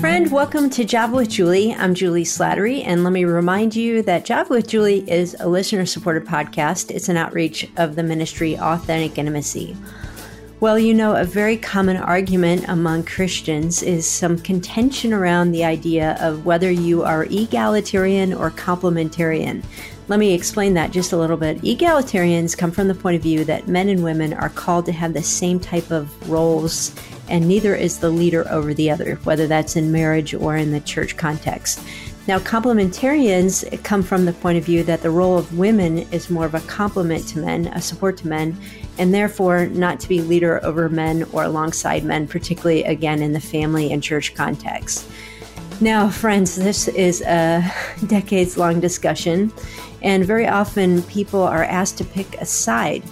friend. Welcome to Java with Juli. I'm Juli Slattery, and let me remind you that Java with Juli is a listener supported podcast. It's an outreach of the ministry Authentic Intimacy. Well, you know, a very common argument among Christians is some contention around the idea of whether you are egalitarian or complementarian. Let me explain that just a little bit. Egalitarians come from the point of view that men and women are called to have the same type of roles, and neither is the leader over the other, whether that's in marriage or in the church context. Now, complementarians come from the point of view that the role of women is more of a complement to men, a support to men, and therefore not to be leader over men or alongside men, particularly again in the family and church context. Now, friends, this is a decades long discussion, and very often people are asked to pick a side.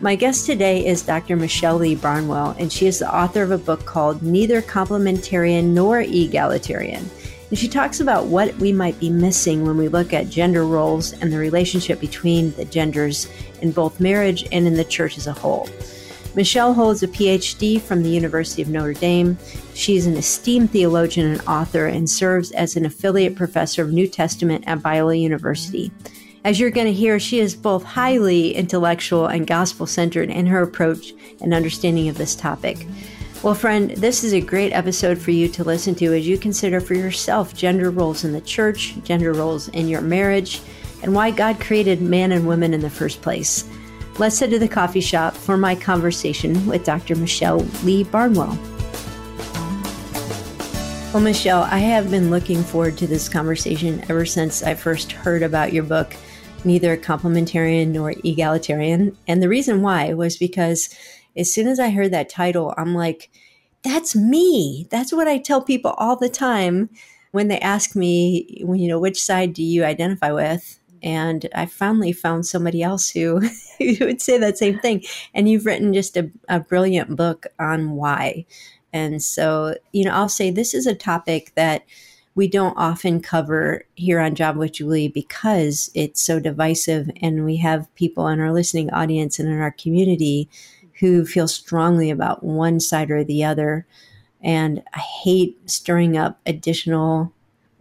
My guest today is Dr. Michelle Lee Barnewall, and she is the author of a book called Neither Complementarian Nor Egalitarian. And she talks about what we might be missing when we look at gender roles and the relationship between the genders in both marriage and in the church as a whole. Michelle holds a PhD from the University of Notre Dame. She is an esteemed theologian and author and serves as an affiliate professor of New Testament at Biola University. As you're going to hear, she is both highly intellectual and gospel centered in her approach and understanding of this topic. Well, friend, this is a great episode for you to listen to as you consider for yourself gender roles in the church, gender roles in your marriage, and why God created man and women in the first place. Let's head to the coffee shop for my conversation with Dr. Michelle Lee Barnewall. Well, Michelle, I have been looking forward to this conversation ever since I first heard about your book, Neither Complementarian nor Egalitarian. And the reason why was because as soon as I heard that title, I'm like, that's me. That's what I tell people all the time when they ask me, "When you know, which side do you identify with? and I finally found somebody else who, who would say that same thing. And you've written just a, a brilliant book on why. And so, you know, I'll say this is a topic that we don't often cover here on Java with Juli because it's so divisive, and we have people in our listening audience and in our community who feel strongly about one side or the other. And I hate stirring up additional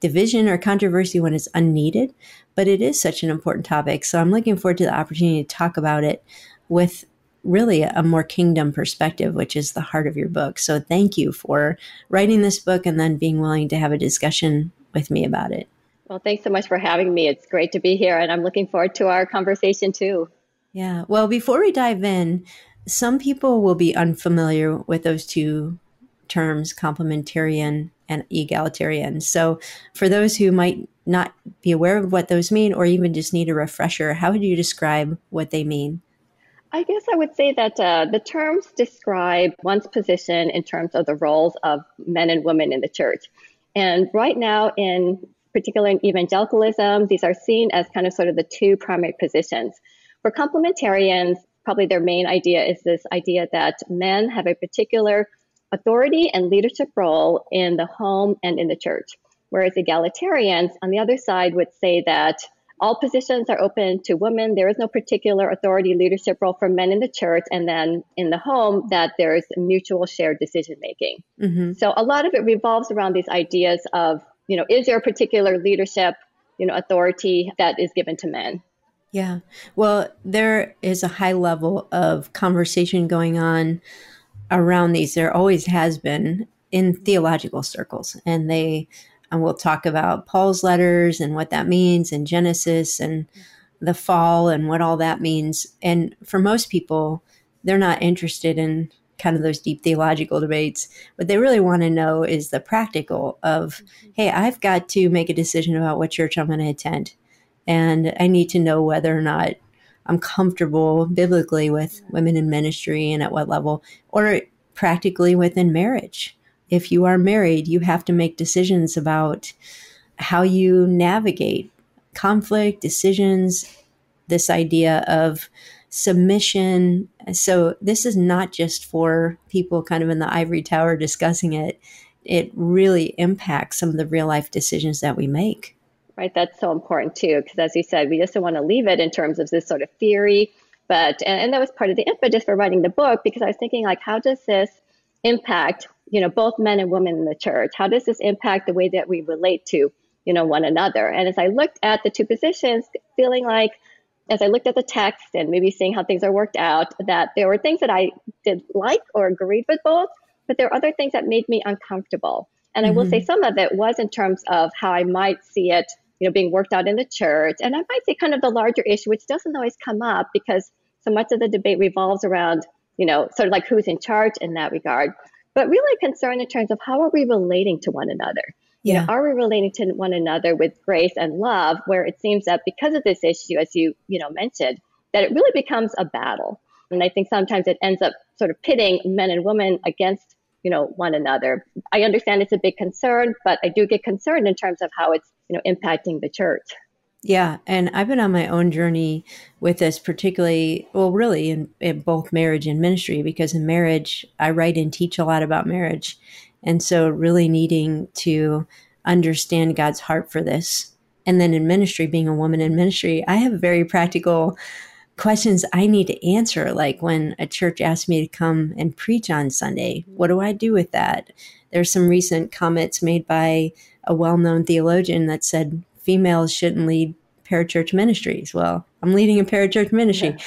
division or controversy when it's unneeded but it is such an important topic. So I'm looking forward to the opportunity to talk about it with really a more kingdom perspective, which is the heart of your book. So thank you for writing this book and then being willing to have a discussion with me about it. Well, thanks so much for having me. It's great to be here, and I'm looking forward to our conversation too. Yeah. Well, before we dive in, some people will be unfamiliar with those two terms, complementarian and egalitarian. So, for those who might not be aware of what those mean or even just need a refresher, how would you describe what they mean? I guess I would say that uh, the terms describe one's position in terms of the roles of men and women in the church. And right now, in particular in evangelicalism, these are seen as kind of sort of the two primary positions. For complementarians, probably their main idea is this idea that men have a particular authority and leadership role in the home and in the church. Whereas egalitarians, on the other side, would say that all positions are open to women. There is no particular authority leadership role for men in the church. And then in the home, that there's mutual shared decision making. Mm-hmm. So a lot of it revolves around these ideas of, you know, is there a particular leadership, you know, authority that is given to men? Yeah. Well, there is a high level of conversation going on around these. There always has been in theological circles. And they and we'll talk about Paul's letters and what that means and Genesis and the fall and what all that means. And for most people, they're not interested in kind of those deep theological debates. What they really want to know is the practical of, mm-hmm. hey, I've got to make a decision about what church I'm going to attend. And I need to know whether or not I'm comfortable biblically with women in ministry and at what level, or practically within marriage if you are married, you have to make decisions about how you navigate conflict, decisions, this idea of submission. So, this is not just for people kind of in the ivory tower discussing it, it really impacts some of the real life decisions that we make. Right, that's so important too, because as you said, we just don't want to leave it in terms of this sort of theory. But, and, and that was part of the impetus for writing the book, because I was thinking, like, how does this impact you know, both men and women in the church? How does this impact the way that we relate to, you know, one another? And as I looked at the two positions, feeling like as I looked at the text and maybe seeing how things are worked out, that there were things that I did like or agreed with both, but there are other things that made me uncomfortable. And mm-hmm. I will say mm-hmm. some of it was in terms of how I might see it, you know, being worked out in the church. And I might say kind of the larger issue, which doesn't always come up because so much of the debate revolves around, you know, sort of like who's in charge in that regard. But really concerned in terms of how are we relating to one another? Yeah. You know, are we relating to one another with grace and love? Where it seems that because of this issue, as you you know mentioned, that it really becomes a battle. And I think sometimes it ends up sort of pitting men and women against you know one another. I understand it's a big concern, but I do get concerned in terms of how it's you know impacting the church. Yeah, and I've been on my own journey with this, particularly, well, really in, in both marriage and ministry, because in marriage, I write and teach a lot about marriage. And so, really needing to understand God's heart for this. And then in ministry, being a woman in ministry, I have very practical questions I need to answer. Like when a church asks me to come and preach on Sunday, what do I do with that? There's some recent comments made by a well known theologian that said females shouldn't lead parachurch ministries. Well, I'm leading a parachurch ministry. Yeah.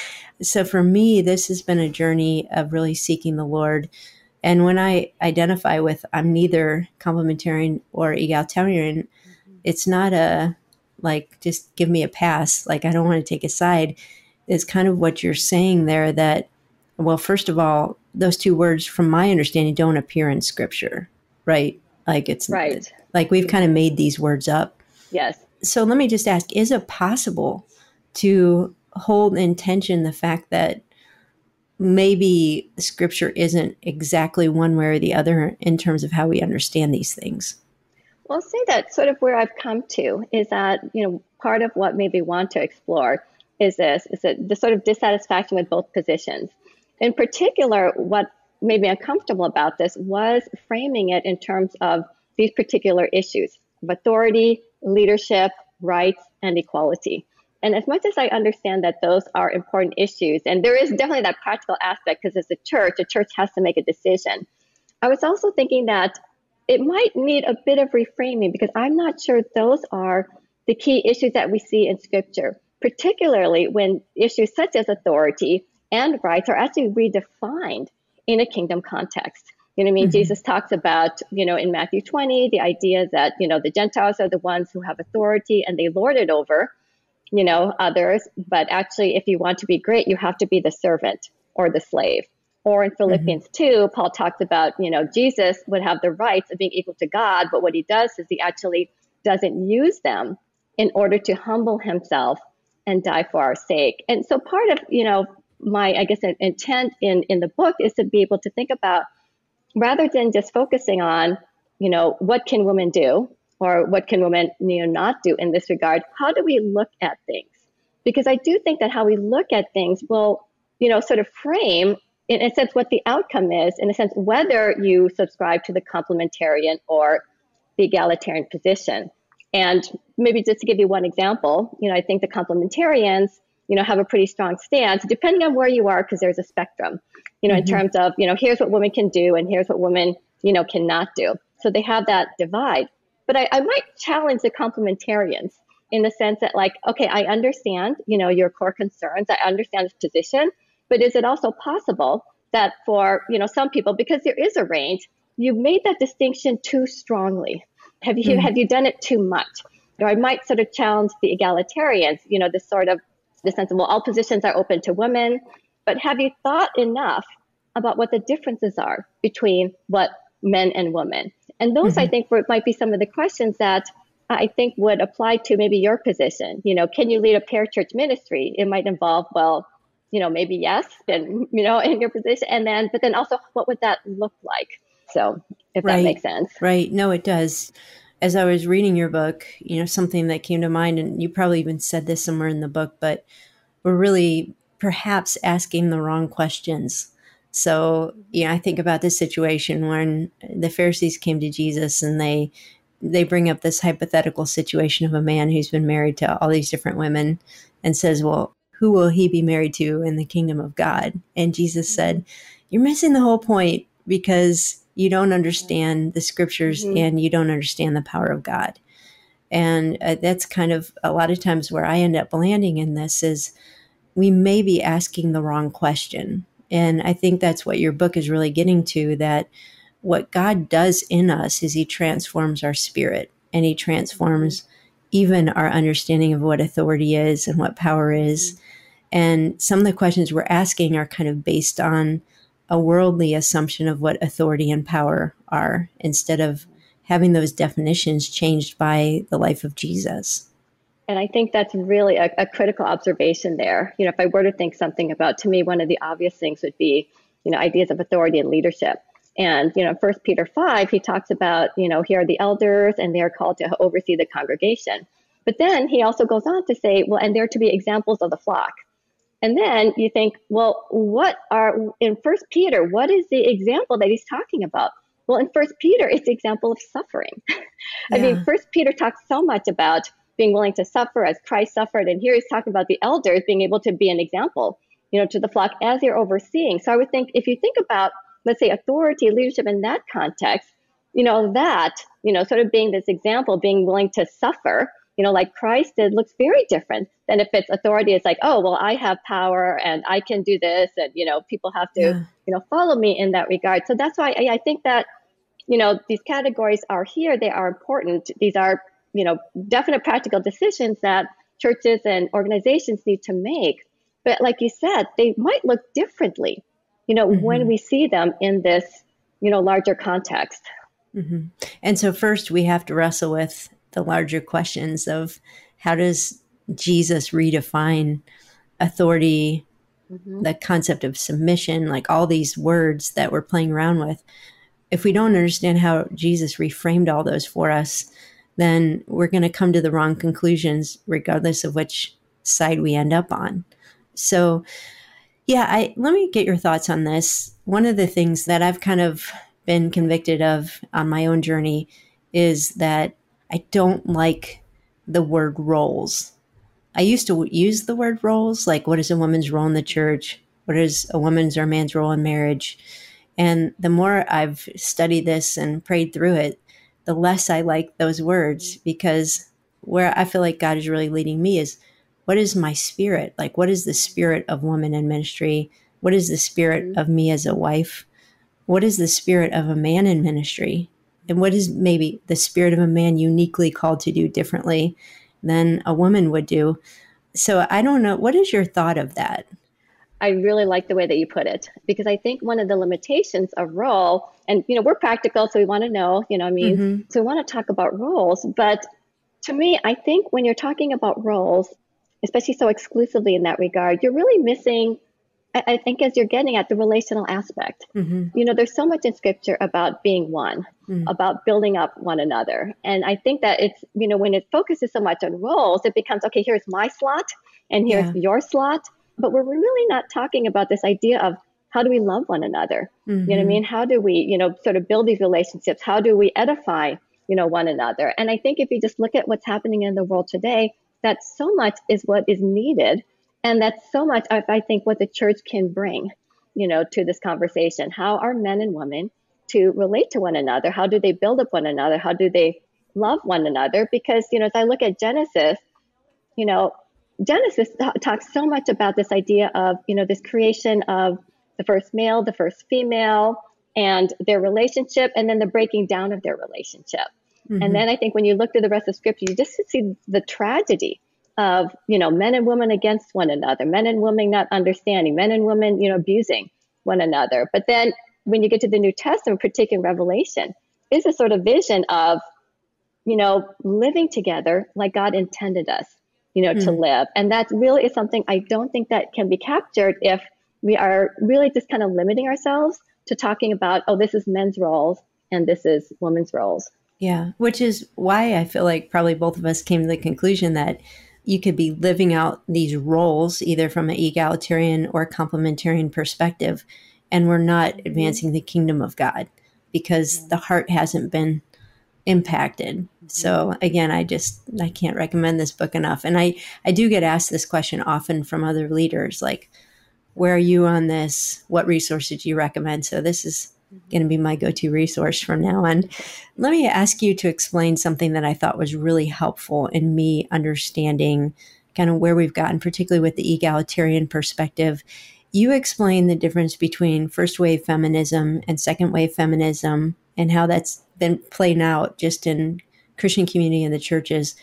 So for me, this has been a journey of really seeking the Lord. And when I identify with I'm neither complementarian or egalitarian, mm-hmm. it's not a like just give me a pass. Like I don't want to take a side is kind of what you're saying there that, well, first of all, those two words, from my understanding, don't appear in scripture, right? Like it's right. Like we've kind of made these words up. Yes. So let me just ask is it possible to hold in tension the fact that maybe scripture isn't exactly one way or the other in terms of how we understand these things? Well, I'll say that sort of where I've come to is that, you know, part of what maybe want to explore is this is that the sort of dissatisfaction with both positions. In particular, what made me uncomfortable about this was framing it in terms of these particular issues of authority, leadership, rights, and equality. And as much as I understand that those are important issues, and there is definitely that practical aspect because as a church, a church has to make a decision. I was also thinking that it might need a bit of reframing because I'm not sure those are the key issues that we see in scripture particularly when issues such as authority and rights are actually redefined in a kingdom context. You know what I mean? Mm-hmm. Jesus talks about, you know, in Matthew 20, the idea that, you know, the Gentiles are the ones who have authority and they lord it over, you know, others. But actually, if you want to be great, you have to be the servant or the slave. Or in Philippians mm-hmm. 2, Paul talks about, you know, Jesus would have the rights of being equal to God, but what he does is he actually doesn't use them in order to humble himself and die for our sake. And so part of, you know, my, I guess, intent in, in the book is to be able to think about rather than just focusing on, you know, what can women do or what can women, you know, not do in this regard, how do we look at things? Because I do think that how we look at things will, you know, sort of frame in a sense what the outcome is, in a sense, whether you subscribe to the complementarian or the egalitarian position. And maybe just to give you one example, you know, I think the complementarians, you know, have a pretty strong stance, depending on where you are, because there's a spectrum, you know, mm-hmm. in terms of, you know, here's what women can do and here's what women, you know, cannot do. So they have that divide. But I, I might challenge the complementarians in the sense that, like, okay, I understand, you know, your core concerns. I understand this position, but is it also possible that for, you know, some people, because there is a range, you've made that distinction too strongly have you mm. have you done it too much? Or I might sort of challenge the egalitarians, you know, this sort of the sense of well, all positions are open to women, but have you thought enough about what the differences are between what men and women? And those, mm-hmm. I think, were, might be some of the questions that I think would apply to maybe your position. You know, can you lead a parachurch ministry? It might involve, well, you know, maybe yes, and you know, in your position, and then, but then also, what would that look like? So, if right, that makes sense. Right. No, it does. As I was reading your book, you know, something that came to mind, and you probably even said this somewhere in the book, but we're really perhaps asking the wrong questions. So, you know, I think about this situation when the Pharisees came to Jesus and they they bring up this hypothetical situation of a man who's been married to all these different women and says, "Well, who will he be married to in the kingdom of God?" And Jesus said, "You're missing the whole point because you don't understand the scriptures mm-hmm. and you don't understand the power of God. And uh, that's kind of a lot of times where I end up landing in this is we may be asking the wrong question. And I think that's what your book is really getting to that what God does in us is he transforms our spirit and he transforms even our understanding of what authority is and what power is. Mm-hmm. And some of the questions we're asking are kind of based on a worldly assumption of what authority and power are instead of having those definitions changed by the life of Jesus. And I think that's really a, a, critical observation there. You know, if I were to think something about, to me, one of the obvious things would be, you know, ideas of authority and leadership. And, you know, First Peter 5, he talks about, you know, here are the elders and they are called to oversee the congregation. But then he also goes on to say, well, and they're to be examples of the flock. And then you think, well, what are in First Peter? What is the example that he's talking about? Well, in First Peter, it's the example of suffering. I yeah. mean, First Peter talks so much about being willing to suffer as Christ suffered, and here he's talking about the elders being able to be an example, you know, to the flock as they're overseeing. So I would think if you think about, let's say, authority, leadership in that context, you know, that you know, sort of being this example, being willing to suffer you know, like Christ did, looks very different than if it's authority. It's like, oh, well, I have power and I can do this, and you know, people have to, yeah. you know, follow me in that regard. So that's why I, I think that, you know, these categories are here. They are important. These are, you know, definite practical decisions that churches and organizations need to make. But like you said, they might look differently, you know, mm-hmm. when we see them in this, you know, larger context. Mm-hmm. And so first we have to wrestle with the larger questions of how does Jesus redefine authority, mm-hmm. the concept of submission, like all these words that we're playing around with. If we don't understand how Jesus reframed all those for us, then we're going to come to the wrong conclusions, regardless of which side we end up on. So, yeah, I let me get your thoughts on this. One of the things that I've kind of been convicted of on my own journey is that I don't like the word roles. I used to use the word roles, like what is a woman's role in the church? What is a woman's or man's role in marriage? And the more I've studied this and prayed through it, the less I like those words because where I feel like God is really leading me is what is my spirit? Like, what is the spirit of woman in ministry? What is the spirit of me as a wife? What is the spirit of a man in ministry? and what is maybe the spirit of a man uniquely called to do differently than a woman would do so i don't know what is your thought of that i really like the way that you put it because i think one of the limitations of role and you know we're practical so we want to know you know i mean mm-hmm. so we want to talk about roles but to me i think when you're talking about roles especially so exclusively in that regard you're really missing I, think as you're getting at the relational aspect, mm-hmm. you know, there's so much in scripture about being one, mm-hmm. about building up one another. And I think that it's, you know, when it focuses so much on roles, it becomes, okay, here's my slot and here's yeah. your slot. But we're really not talking about this idea of how do we love one another? Mm-hmm. You know what I mm-hmm. mean? How do we, you know, sort of build these relationships? How do we edify, you know, one another? And I think if you just look at what's happening in the world today, that so much is what is needed and that's so much of, I think, what the church can bring, you know, to this conversation. How are men and women to relate to one another? How do they build up one another? How do they love one another? Because, you know, as I look at Genesis, you know, Genesis talks so much about this idea of, you know, this creation of the first male, the first female, and their relationship, and then the breaking down of their relationship. Mm-hmm. And then I think when you look through the rest of scripture, you just see the tragedy of you know men and women against one another men and women not understanding men and women you know abusing one another but then when you get to the new testament particularly revelation is a sort of vision of you know living together like god intended us you know mm. to hmm. live and that really is something i don't think that can be captured if we are really just kind of limiting ourselves to talking about oh this is men's roles and this is women's roles yeah which is why i feel like probably both of us came to the conclusion that you could be living out these roles either from an egalitarian or complementarian perspective and we're not mm-hmm. advancing the kingdom of god because the heart hasn't been impacted mm-hmm. so again i just i can't recommend this book enough and i i do get asked this question often from other leaders like where are you on this what resources do you recommend so this is going to be my go to resource from now on. Let me ask you to explain something that I thought was really helpful in me understanding kind of where we've gotten, particularly with the egalitarian perspective. You explain the difference between first wave feminism and second wave feminism and how that's been playing out just in Christian community and the churches.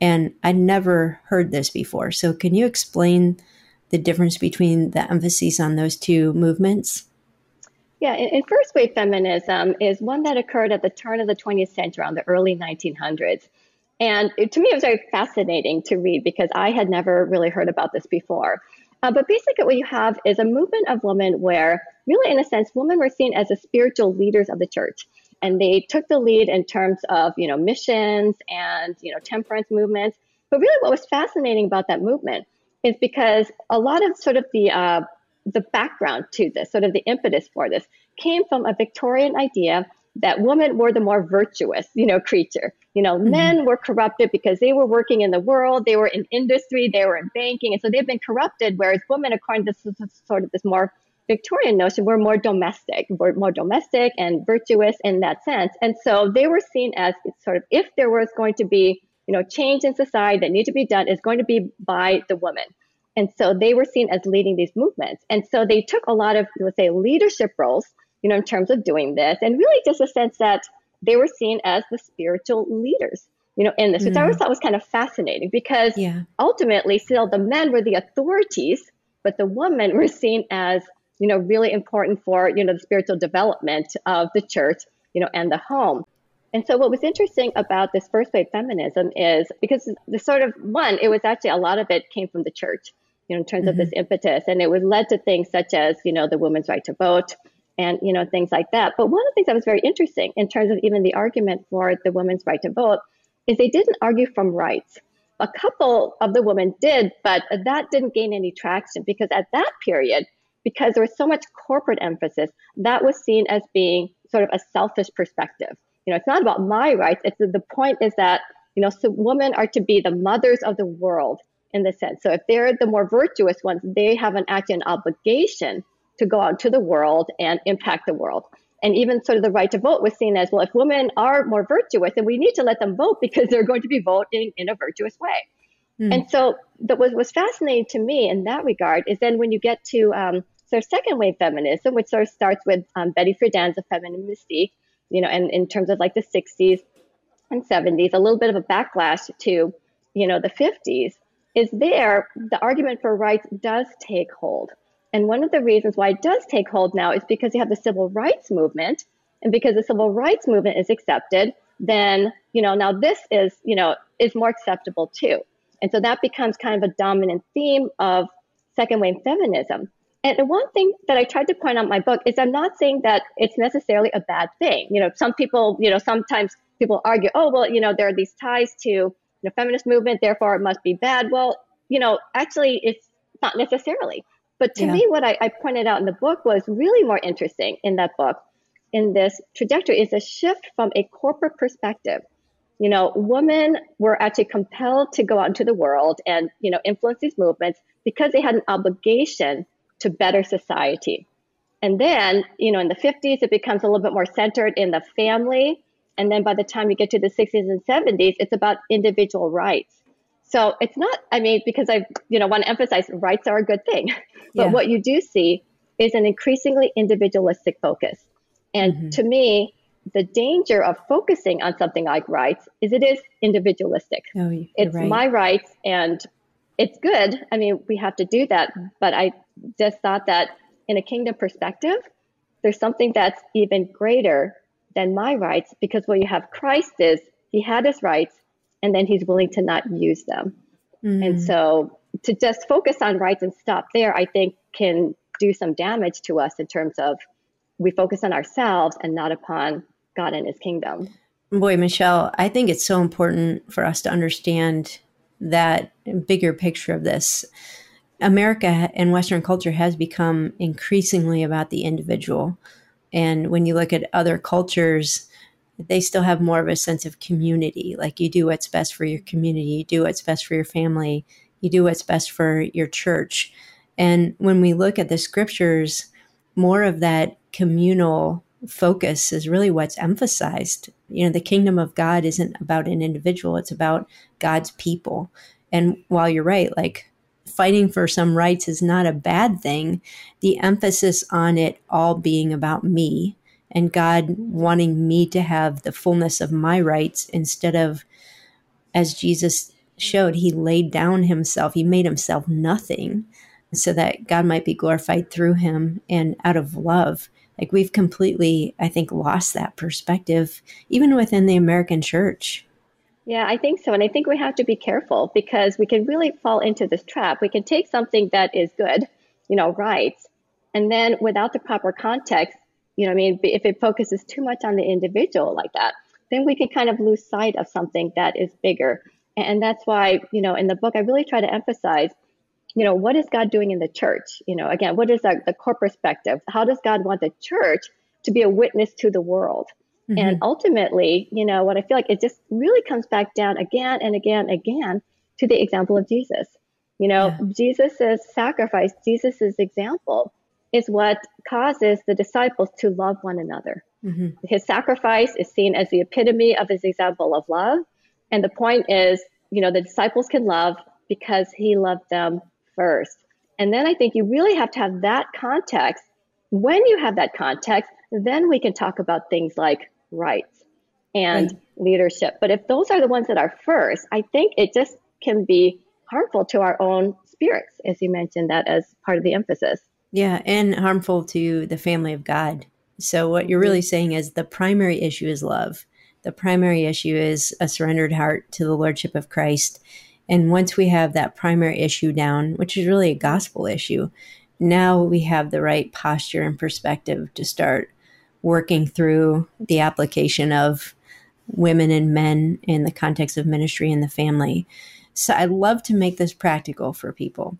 And I'd never heard this before. So, can you explain the difference between the emphases on those two movements? Yeah, in, first wave feminism is one that occurred at the turn of the 20th century, around the early 1900s. And to me, it was very fascinating to read because I had never really heard about this before. Uh, but basically, what you have is a movement of women where, really, in a sense, women were seen as the spiritual leaders of the church, and they took the lead in terms of, you know, missions and you know, temperance movements. But really, what was fascinating about that movement is because a lot of sort of the uh, the background to this, sort of the impetus for this, came from a Victorian idea that women were the more virtuous, you know, creature. You know, mm-hmm. men were corrupted because they were working in the world, they were in industry, they were in banking, and so they've been corrupted. Whereas women, according to this, sort of this more Victorian notion, were more domestic, were more domestic and virtuous in that sense. And so they were seen as sort of if there was going to be, you know, change in society that need to be done, is going to be by the woman. And so they were seen as leading these movements. And so they took a lot of, let's say, leadership roles, you know, in terms of doing this, and really just a sense that they were seen as the spiritual leaders, you know, in this, which mm. I always mm. thought was kind of fascinating because yeah. ultimately, still the men were the authorities, but the women were seen as, you know, really important for, you know, the spiritual development of the church, you know, and the home. And so, what was interesting about this first wave feminism is because the sort of one, it was actually a lot of it came from the church you know, in terms mm-hmm. of this mm-hmm. impetus. And it was led to things such as, you know, the women's right to vote and, you know, things like that. But one of the things that was very interesting in terms of even the argument for the women's right to vote is they didn't argue from rights. A couple of the women did, but that didn't gain any traction because at that period, because there was so much corporate emphasis, that was seen as being sort of a selfish perspective. You know, it's not about my rights. It's the point is that you know, so women are to be the mothers of the world in the sense. So if they're the more virtuous ones, they have an actually an obligation to go out to the world and impact the world. And even sort of the right to vote was seen as well, if women are more virtuous, then we need to let them vote because they're going to be voting in a virtuous way. Mm. And so that was, was fascinating to me in that regard is then when you get to um, of second wave feminism, which sort of starts with um, Betty Friedan's A Feminine Mystique, you know, and in terms of like the 60s and 70s, a little bit of a backlash to, you know, the 50s is there, the argument for rights does take hold. And one of the reasons why it does take hold now is because you have the civil rights movement. And because the civil rights movement is accepted, then, you know, now this is, you know, is more acceptable too. And so that becomes kind of a dominant theme of second wave feminism. And the one thing that I tried to point out in my book is I'm not saying that it's necessarily a bad thing. You know, some people, you know, sometimes people argue, oh, well, you know, there are these ties to the feminist movement, therefore it must be bad. Well, you know, actually, it's not necessarily. But to yeah. me, what I, I pointed out in the book was really more interesting in that book, in this trajectory, is a shift from a corporate perspective. You know, women were actually compelled to go out into the world and, you know, influence these movements because they had an obligation to better society. And then, you know, in the 50s, it becomes a little bit more centered in the family and then by the time you get to the 60s and 70s, it's about individual rights. So it's not, I mean, because I, you know, want to emphasize rights are a good thing. but yeah. what you do see is an increasingly individualistic focus. And mm-hmm. to me, the danger of focusing on something like rights is it is individualistic. Oh, it's right. my rights and it's good. I mean, we have to do that. But I just thought that in a kingdom perspective, there's something that's even greater than my rights because what you have Christ is he had his rights and then he's willing to not use them. Mm. And so to just focus on rights and stop there, I think can do some damage to us in terms of we focus on ourselves and not upon God and his kingdom. Boy, Michelle, I think it's so important for us to understand that bigger picture of this. America and Western culture has become increasingly about the individual. And when you look at other cultures, they still have more of a sense of community. Like you do what's best for your community, you do what's best for your family, you do what's best for your church. And when we look at the scriptures, more of that communal focus is really what's emphasized. You know, the kingdom of God isn't about an individual, it's about God's people. And while you're right, like fighting for some rights is not a bad thing, the emphasis on it all being about me and God wanting me to have the fullness of my rights instead of, as Jesus showed, he laid down himself, he made himself nothing so that God might be glorified through him and out of love. Like we've completely, I think, lost that perspective, even within the American church. Yeah, I think so. And I think we have to be careful because we can really fall into this trap. We can take something that is good, you know, rights, and then without the proper context, you know, I mean, if it focuses too much on the individual like that, then we can kind of lose sight of something that is bigger. And that's why, you know, in the book, I really try to emphasize, you know, what is God doing in the church? You know, again, what is the, the core perspective? How does God want the church to be a witness to the world? Mm-hmm. And ultimately, you know, what I feel like it just really comes back down again and again, and again to the example of Jesus. You know, yeah. Jesus's sacrifice, Jesus's example is what causes the disciples to love one another. Mm-hmm. His sacrifice is seen as the epitome of his example of love. And the point is, you know, the disciples can love because he loved them first. And then I think you really have to have that context. When you have that context, then we can talk about things like rights and right. leadership. But if those are the ones that are first, I think it just can be harmful to our own spirits, as you mentioned that as part of the emphasis. Yeah, and harmful to the family of God. So, what you're really mm-hmm. saying is the primary issue is love. The primary issue is a surrendered heart to the Lordship of Christ. And once we have that primary issue down, which is really a gospel issue, now we have the right posture and perspective to start working through the application of women and men in the context of ministry and the family. So I love to make this practical for people.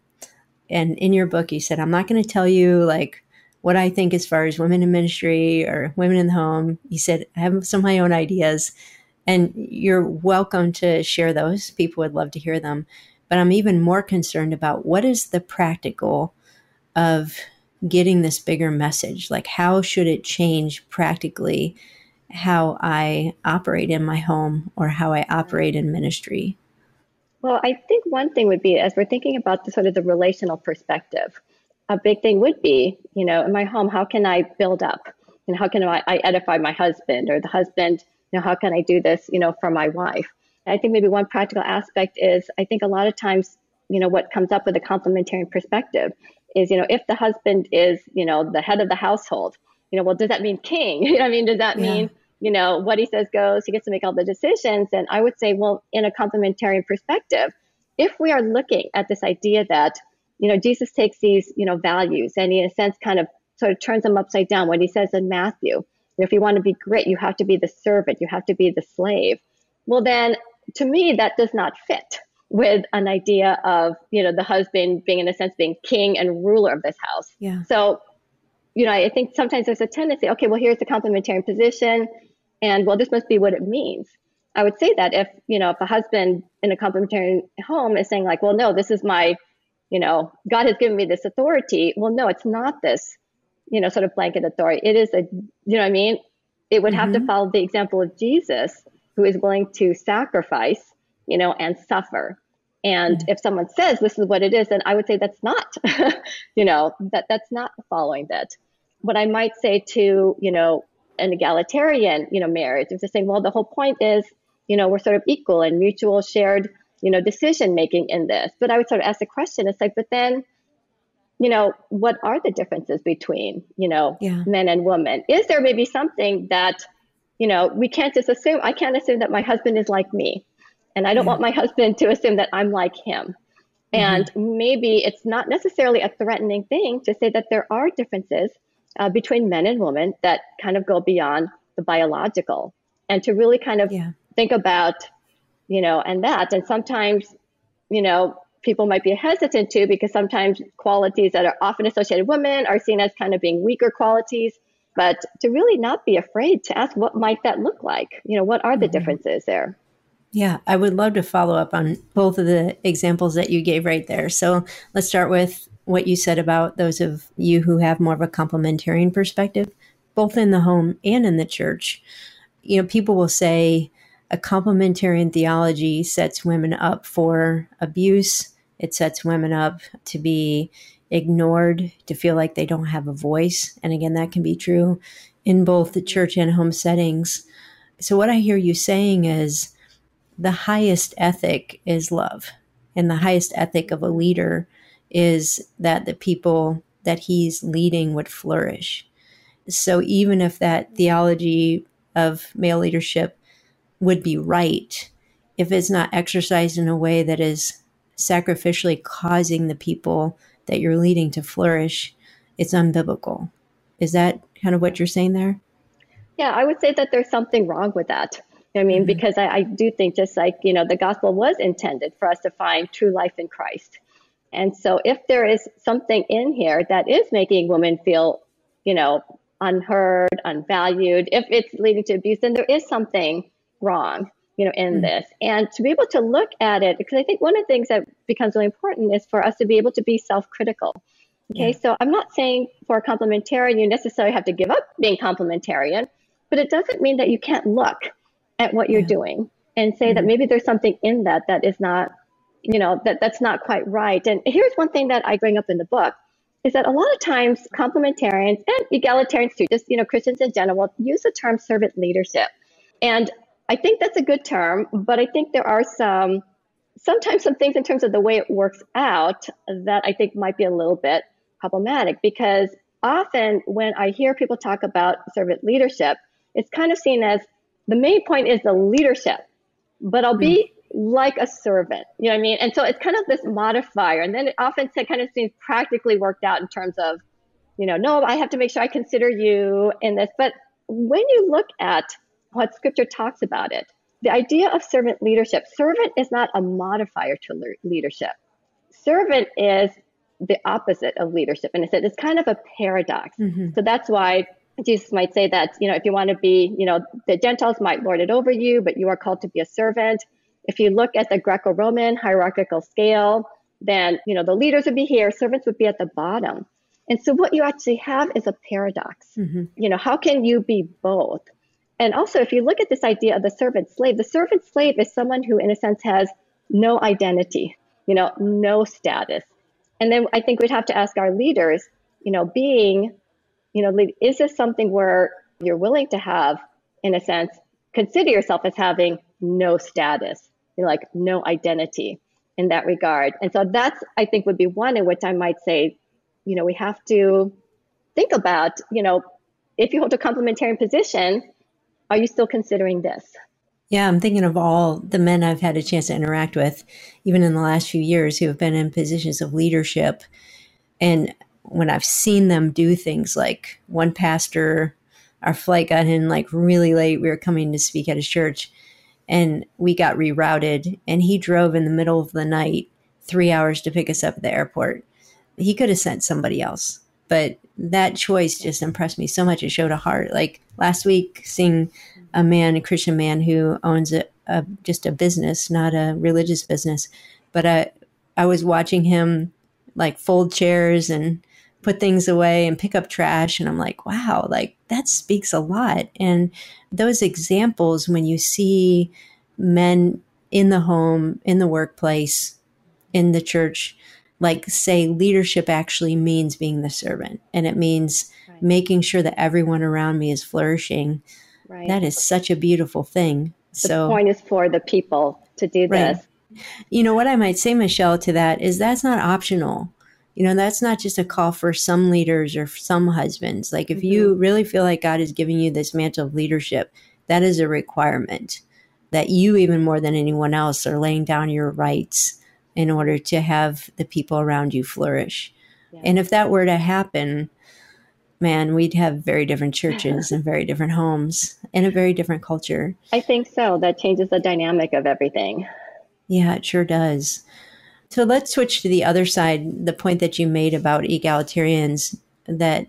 And in your book, you said, I'm not going to tell you like what I think as far as women in ministry or women in the home. You said, I have some of my own ideas, and you're welcome to share those. People would love to hear them. But I'm even more concerned about what is the practical of getting this bigger message? Like, how should it change practically how I operate in my home or how I operate in ministry? Well, I think one thing would be as we're thinking about the sort of the relational perspective, a big thing would be, you know, in my home, how can I build up? And how can I, I edify my husband or the husband, know, how can I do this, you know, for my wife? I think maybe one practical aspect is I think a lot of times, you know, what comes up with a complementarian perspective is, you know, if the husband is, you know, the head of the household, you know, well, does that mean king? You know, I mean, does that yeah. mean, you know, what he says goes, he gets to make all the decisions? And I would say, well, in a complementarian perspective, if we are looking at this idea that, you know, Jesus takes these, you know, values and he, in a sense, kind of sort of turns them upside down. What he says in Matthew, if you want to be great, you have to be the servant, you have to be the slave. Well, then to me, that does not fit with an idea of you know the husband being in a sense being king and ruler of this house. Yeah. So you know i think sometimes there's a tendency okay well here's the complementarian position and well this must be what it means. I would say that if you know if a husband in a complementarian home is saying like well no this is my you know god has given me this authority. Well no it's not this you know sort of blanket authority it is a you know what i mean it would have mm-hmm. to follow the example of jesus who is willing to sacrifice you know, and suffer. And mm-hmm. if someone says this is what it is, then I would say that's not, you know, that that's not following that. What I might say to, you know, an egalitarian, you know, marriage is to say, well, the whole point is, you know, we're sort of equal and mutual shared, you know, decision making in this. But I would sort of ask the question, it's like, but then, you know, what are the differences between, you know, yeah. men and women? Is there maybe something that, you know, we can't just assume, I can't assume that my husband is like me and I don't want my husband to assume that I'm like him. And mm-hmm. maybe it's not necessarily a threatening thing to say that there are differences uh, between men and women that kind of go beyond the biological and to really kind of yeah. think about, you know, and that. And sometimes, you know, people might be hesitant to because sometimes qualities that are often associated with women are seen as kind of being weaker qualities. But to really not be afraid to ask what might that look like? You know, what are the mm-hmm. differences there? Yeah, I would love to follow up on both of the examples that you gave right there. So let's start with what you said about those of you who have more of a complementarian perspective. both in the home and in the church. You know, people will say a complementarian theology sets women up for abuse, it sets women up to be ignored, to feel like they don't have a voice. And again, that can be true in both the church and home settings. So, what I hear you saying is the highest ethic is love, and the highest ethic of a leader is that the people that he's leading would flourish. So, even if that theology of male leadership would be right, if it's not exercised in a way that is sacrificially causing the people that you're leading to flourish, it's unbiblical. Is that kind of what you're saying there? Yeah, I would say that there's something wrong with that. I mean, mm-hmm. because I, I, do think just like, you know, the gospel was intended for us to find true life in Christ. And so if there is something in here that is making women feel, you know, unheard, unvalued, if it's leading to abuse, then there is something wrong, you know, in mm-hmm. this. And to be able to look at it, because I think one of the things that becomes really important is for us to be able to be self critical. Okay, yeah. so I'm not saying for a complementarian you necessarily have to give up being complementarian, but it doesn't mean that you can't look at what you're yeah. doing and say mm-hmm. that maybe there's something in that that is not, you know, that that's not quite right. And here's one thing that I bring up in the book is that a lot of times complementarians and egalitarians too, just you know Christians in general, use the term servant leadership, and I think that's a good term, but I think there are some sometimes some things in terms of the way it works out that I think might be a little bit problematic because often when I hear people talk about servant leadership, it's kind of seen as the main point is the leadership, but I'll be mm. like a servant. You know what I mean? And so it's kind of this modifier. And then it often kind of seems practically worked out in terms of, you know, no, I have to make sure I consider you in this. But when you look at what scripture talks about it, the idea of servant leadership, servant is not a modifier to le- leadership. Servant is the opposite of leadership. And it's, it's kind of a paradox. Mm-hmm. So that's why Jesus might say that, you know, if you want to be, you know, the Gentiles might lord it over you, but you are called to be a servant. If you look at the Greco Roman hierarchical scale, then, you know, the leaders would be here, servants would be at the bottom. And so what you actually have is a paradox. Mm-hmm. You know, how can you be both? And also, if you look at this idea of the servant slave, the servant slave is someone who, in a sense, has no identity, you know, no status. And then I think we'd have to ask our leaders, you know, being, you know, is this something where you're willing to have, in a sense, consider yourself as having no status, you know, like no identity in that regard? And so that's, I think, would be one in which I might say, you know, we have to think about, you know, if you hold a complementarian position, are you still considering this? Yeah, I'm thinking of all the men I've had a chance to interact with, even in the last few years, who have been in positions of leadership. And when I've seen them do things like one pastor, our flight got in like really late. We were coming to speak at his church and we got rerouted. And he drove in the middle of the night three hours to pick us up at the airport. He could have sent somebody else, but that choice just impressed me so much. It showed a heart. Like last week, seeing a man, a Christian man who owns a, a just a business, not a religious business, but I, I was watching him like fold chairs and put things away and pick up trash. And I'm like, wow, like that speaks a lot. And those examples, when you see men in the home, in the workplace, in the church, like say leadership actually means being the servant and it means right. making sure that everyone around me is flourishing right. that is such a beautiful thing So the so point is for the people to do right. this you know what i might say michelle to that is that's not optional you know that's not just a call for some leaders or some husbands like if mm-hmm. you really feel like god is giving you this mantle of leadership that is a requirement that you even more than anyone else are laying down your rights in order to have the people around you flourish. Yeah. And if that were to happen, man, we'd have very different churches and very different homes and a very different culture. I think so. That changes the dynamic of everything. Yeah, it sure does. So let's switch to the other side, the point that you made about egalitarians that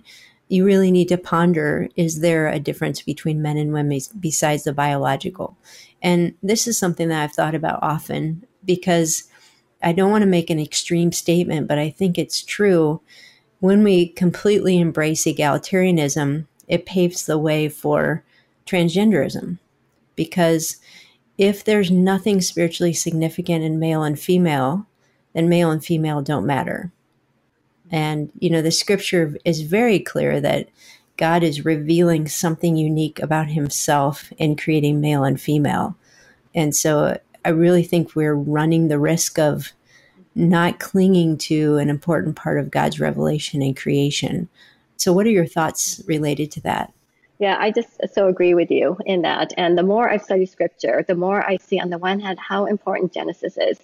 you really need to ponder is there a difference between men and women besides the biological? And this is something that I've thought about often because I don't want to make an extreme statement, but I think it's true. When we completely embrace egalitarianism, it paves the way for transgenderism because if there's nothing spiritually significant in male and female, then male and female don't matter. And, you know, the scripture is very clear that God is revealing something unique about himself in creating male and female. And so I really think we're running the risk of not clinging to an important part of God's revelation and creation. So, what are your thoughts related to that? Yeah, I just so agree with you in that. And the more I study scripture, the more I see on the one hand how important Genesis is.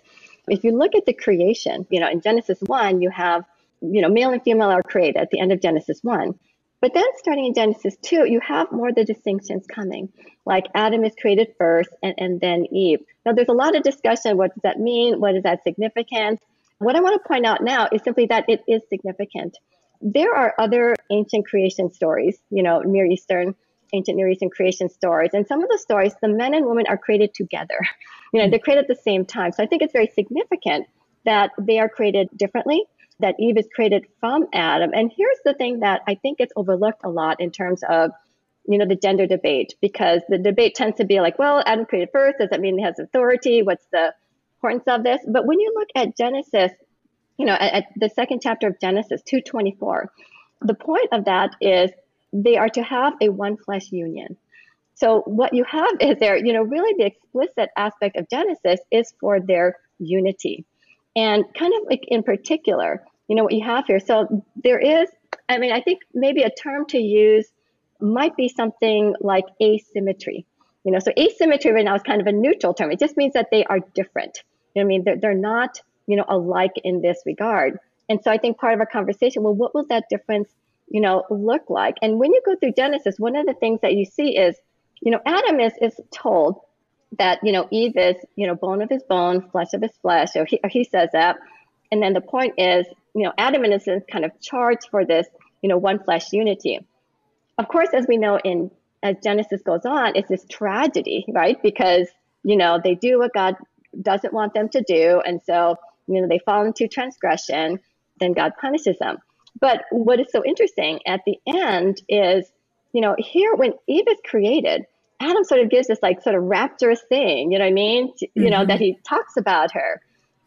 If you look at the creation, you know, in Genesis 1, you have, you know, male and female are created at the end of Genesis 1. But then starting in Genesis 2, you have more of the distinctions coming. Like Adam is created first and, and then Eve. Now, there's a lot of discussion. What does that mean? What is that significant? What I want to point out now is simply that it is significant there are other ancient creation stories, you know, Near Eastern, ancient Near Eastern creation stories. And some of the stories, the men and women are created together. You know, they're created at the same time. So I think it's very significant that they are created differently, that Eve is created from Adam. And here's the thing that I think gets overlooked a lot in terms of, you know, the gender debate, because the debate tends to be like, well, Adam created first. Does that mean he has authority? What's the importance of this? But when you look at Genesis, you know, at, at the second chapter of Genesis 2:24, the point of that is they are to have a one flesh union. So what you have is there, you know, really the explicit aspect of Genesis is for their unity. And kind of like in particular, you know, what you have here. So there is, I mean, I think maybe a term to use might be something like asymmetry. You know, so asymmetry right now is kind of a neutral term. It just means that they are different. You know I mean? They're, they're not you know, alike in this regard. And so I think part of our conversation, well, what will that difference, you know, look like? And when you go through Genesis, one of the things that you see is, you know, Adam is, is told that, you know, Eve is, you know, bone of his bone, flesh of his flesh, So he, he says that. And then the point is, you know, Adam and his kind of charged for this, you know, one flesh unity. Of course, as we know in as Genesis goes on, it's this tragedy, right? Because, you know, they do what God doesn't want them to do. And so you know, they fall into transgression, then God punishes them. But what is so interesting at the end is, you know, here when Eve is created, Adam sort of gives this like sort of rapturous thing, you know what I mean? You know, mm-hmm. that he talks about her.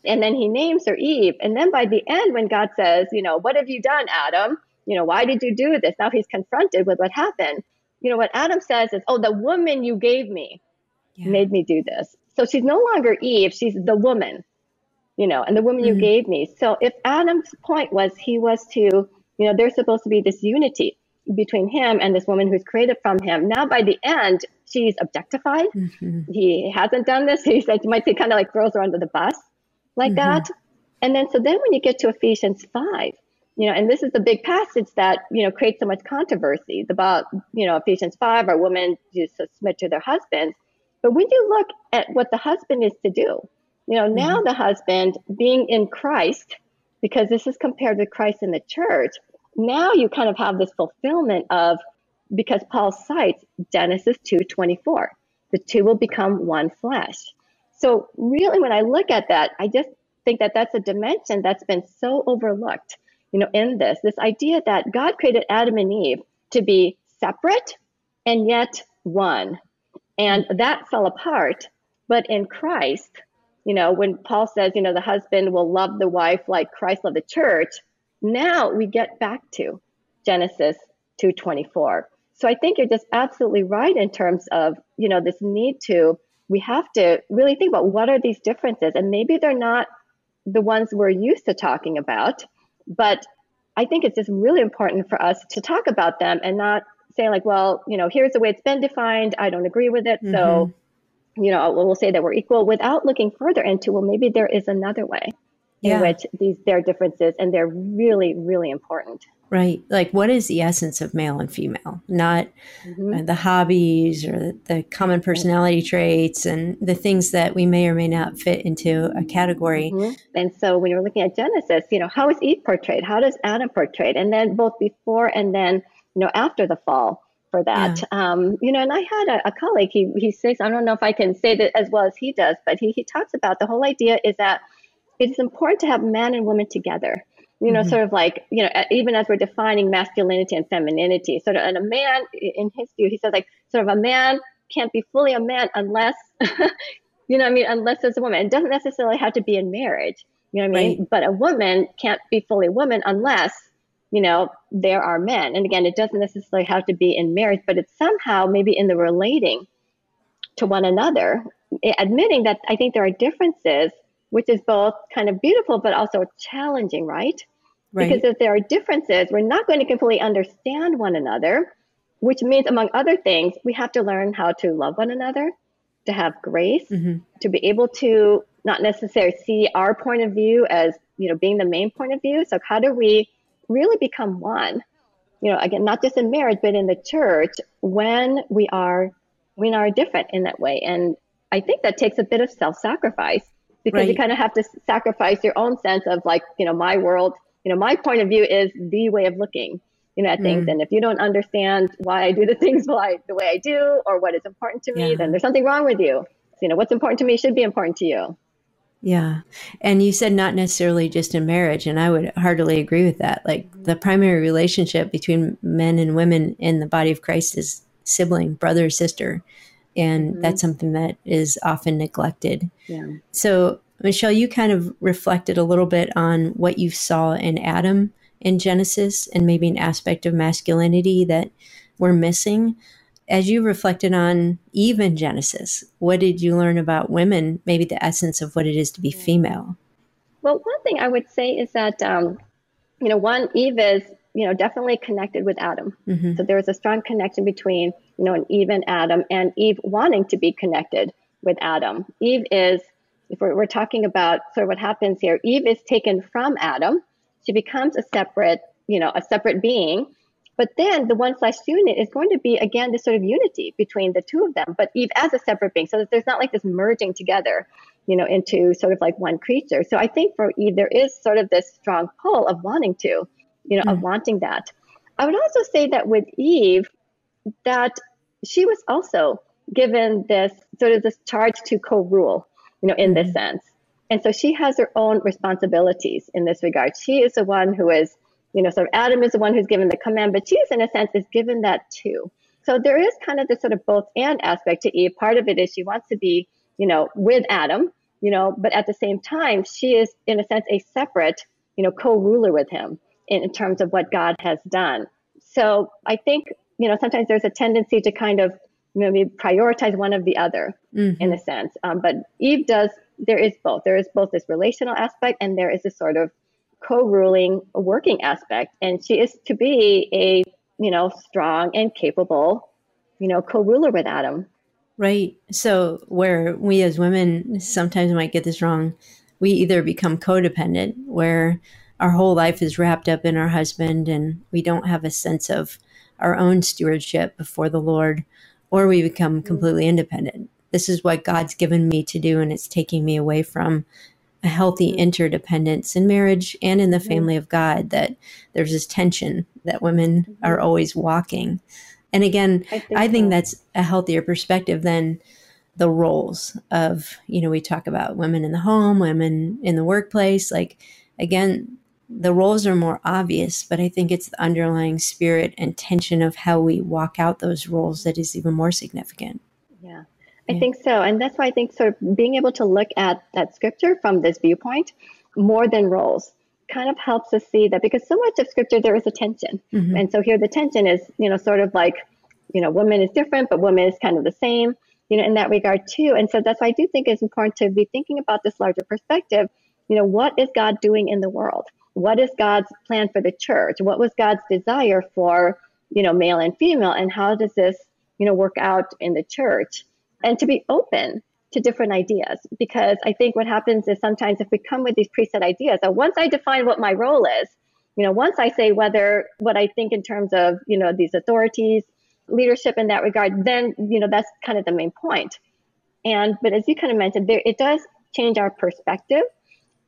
And then he names her Eve. And then by the end, when God says, you know, what have you done, Adam? You know, why did you do this? Now he's confronted with what happened. You know, what Adam says is, oh, the woman you gave me yeah. made me do this. So she's no longer Eve, she's the woman you know, and the woman mm-hmm. you gave me. So if Adam's point was he was to, you know, there's supposed to be this unity between him and this woman who's created from him. Now by the end, she's objectified. Mm-hmm. He hasn't done this. He said you might say kind of like throws her under the bus like mm-hmm. that. And then so then when you get to Ephesians five, you know, and this is the big passage that, you know, creates so much controversy it's about, you know, Ephesians five, our women to submit to their husbands. But when you look at what the husband is to do, you know, now mm-hmm. the husband being in Christ, because this is compared to Christ in the church, now you kind of have this fulfillment of because Paul cites Genesis 2:24. The two will become one flesh. So really when I look at that, I just think that that's a dimension that's been so overlooked, you know, in this. This idea that God created Adam and Eve to be separate and yet one. And that fell apart, but in Christ, you know, when Paul says, you know, the husband will love the wife like Christ loved the church, now we get back to Genesis 2:24. So I think you're just absolutely right in terms of, you know, this need to we have to really think about what are these differences and maybe they're not the ones we're used to talking about, but I think it's just really important for us to talk about them and not say like, well, you know, here's the way it's been defined. I don't agree with it. Mm-hmm. So you know, we'll say that we're equal without looking further into, well, maybe there is another way in which these there are differences and they're really, really important. Right. Like what is the essence of male and female? Not mm-hmm. uh, the hobbies or the, the common personality mm-hmm. traits and the things that we may or may not fit into a category. Mm-hmm. And so when you're looking at Genesis, you know, how is Eve portrayed? How does Adam portrayed? And then both before and then, you know, after the fall for that. Yeah. Um, you know, and I had a, a, colleague, he, he says, I don't know if I can say that as well as he does, but he, he talks about the whole idea is that it is important to have men and women together. you know, mm-hmm. sort of like, you know, even as we're defining masculinity and femininity, sort of, and a man, in his view, he says like, sort of a man can't be fully a man unless, you know, I mean, unless there's a woman. It doesn't necessarily have to be in marriage, you know what I mean? Right. But a woman can't be fully a woman unless, you know, there are men. And again, it doesn't necessarily have to be in marriage, but it's somehow maybe in the relating to one another, admitting that I think there are differences which is both kind of beautiful but also challenging, right? right? Because if there are differences, we're not going to completely understand one another, which means, among other things, we have to learn how to love one another, to have grace, mm-hmm. to be able to not necessarily see our point of view as you know being the main point of view. So how do we really become one? You know, again, not just in marriage, but in the church when we are we are different in that way. And I think that takes a bit of self-sacrifice because right. you kind of have to sacrifice your own sense of like, you know, my world, you know, my point of view is the way of looking, you know, at things. Mm. And if you don't understand why I do the things why the way I do or what is important to me, yeah. then there's something wrong with you. So, you know, what's important to me should be important to you. Yeah. And you said not necessarily just in marriage. And I would heartily agree with that. Like the primary relationship between men and women in the body of Christ is sibling, brother, sister and mm-hmm. that's something that is often neglected. Yeah. So, Michelle, you kind of reflected a little bit on what you saw in Adam in Genesis and maybe an aspect of masculinity that we're missing. As you reflected on Eve in Genesis, what did you learn about women, maybe the essence of what it is to be female? Well, one thing I would say is that, um, you know, one, Eve is, you know, definitely connected with Adam. Mm-hmm. So there was a strong connection between you know, and Eve and Adam, and Eve wanting to be connected with Adam. Eve is, if we're, we're talking about sort of what happens here, Eve is taken from Adam. She becomes a separate, you know, a separate being. But then the one flesh unit is going to be again this sort of unity between the two of them, but Eve as a separate being. So that there's not like this merging together, you know, into sort of like one creature. So I think for Eve there is sort of this strong pull of wanting to, you know, mm-hmm. of wanting that. I would also say that with Eve, that she was also given this sort of this charge to co-rule, you know, in this mm-hmm. sense. And so she has her own responsibilities in this regard. She is the one who is, you know, sort of Adam is the one who's given the command, but she is in a sense is given that too. So there is kind of this sort of both and aspect to Eve. Part of it is she wants to be, you know, with Adam, you know, but at the same time, she is in a sense a separate, you know, co-ruler with him in, terms of what God has done. So I think you know, sometimes there's a tendency to kind of maybe prioritize one of the other mm-hmm. in a sense. Um, but Eve does, there is both. There is both this relational aspect and there is this sort of co-ruling working aspect. And she is to be a, you know, strong and capable, you know, co-ruler with Adam. Right. So where we as women sometimes might get this wrong, we either become codependent where our whole life is wrapped up in our husband and we don't have a sense of our own stewardship before the Lord, or we become mm-hmm. completely independent. This is what God's given me to do, and it's taking me away from a healthy mm-hmm. interdependence in marriage and in the mm-hmm. family of God. That there's this tension that women are always walking. And again, I think, I think so. that's a healthier perspective than the roles of, you know, we talk about women in the home, women in the workplace. Like, again, the roles are more obvious, but I think it's the underlying spirit and tension of how we walk out those roles that is even more significant. Yeah, I yeah. think so. And that's why I think sort of being able to look at that scripture from this viewpoint more than roles kind of helps us see that because so much of scripture there is a tension. Mm-hmm. And so here the tension is, you know, sort of like, you know, woman is different, but woman is kind of the same, you know, in that regard too. And so that's why I do think it's important to be thinking about this larger perspective. You know, what is God doing in the world? What is God's plan for the church? What was God's desire for, you know, male and female? And how does this, you know, work out in the church? And to be open to different ideas. Because I think what happens is sometimes if we come with these preset ideas, that once I define what my role is, you know, once I say whether what I think in terms of, you know, these authorities, leadership in that regard, then, you know, that's kind of the main point. And, but as you kind of mentioned, there, it does change our perspective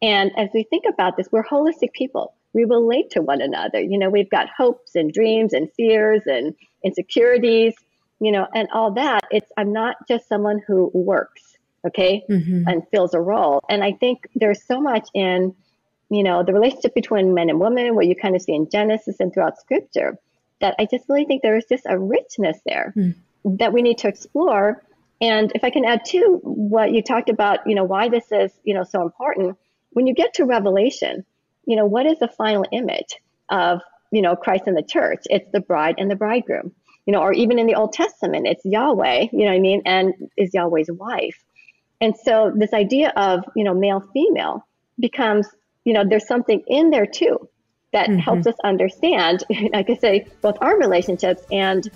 and as we think about this, we're holistic people. We relate to one another. You know, we've got hopes and dreams and fears and insecurities, you know, and all that. It's, I'm not just someone who works, okay, mm-hmm. and fills a role. And I think there's so much in you know, the relationship between men and women, what you kind of see in Genesis and throughout scripture, that I just really think there is just a richness there mm. that we need to explore. And if I can add to what you talked about, you know, why this is, you know, so important, when you get to Revelation, you know, what is the final image of, you know, Christ and the church? It's the bride and the bridegroom, you know, or even in the Old Testament, it's Yahweh, you know what I mean, and is Yahweh's wife. And so this idea of, you know, male female becomes, you know, there's something in there too that mm-hmm. helps us understand, like I say, both our relationships and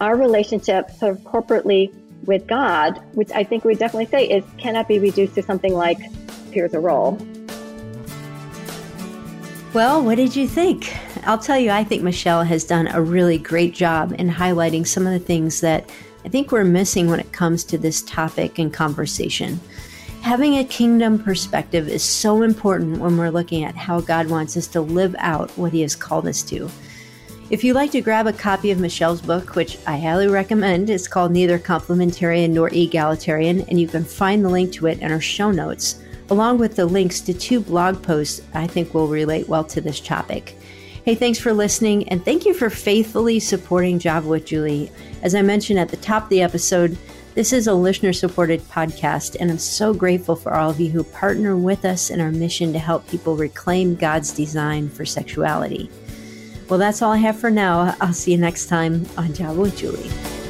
our relationship sort of corporately with God, which I think we definitely say is cannot be reduced to something like here's a role. Well, what did you think? I'll tell you, I think Michelle has done a really great job in highlighting some of the things that I think we're missing when it comes to this topic and conversation. Having a kingdom perspective is so important when we're looking at how God wants us to live out what He has called us to. If you'd like to grab a copy of Michelle's book, which I highly recommend, it's called Neither Complementarian Nor Egalitarian, and you can find the link to it in our show notes, along with the links to two blog posts I think will relate well to this topic. Hey, thanks for listening, and thank you for faithfully supporting Java with Juli. As I mentioned at the top of the episode, this is a listener supported podcast, and I'm so grateful for all of you who partner with us in our mission to help people reclaim God's design for sexuality. Well, that's all I have for now. I'll see you next time on Java with Juli.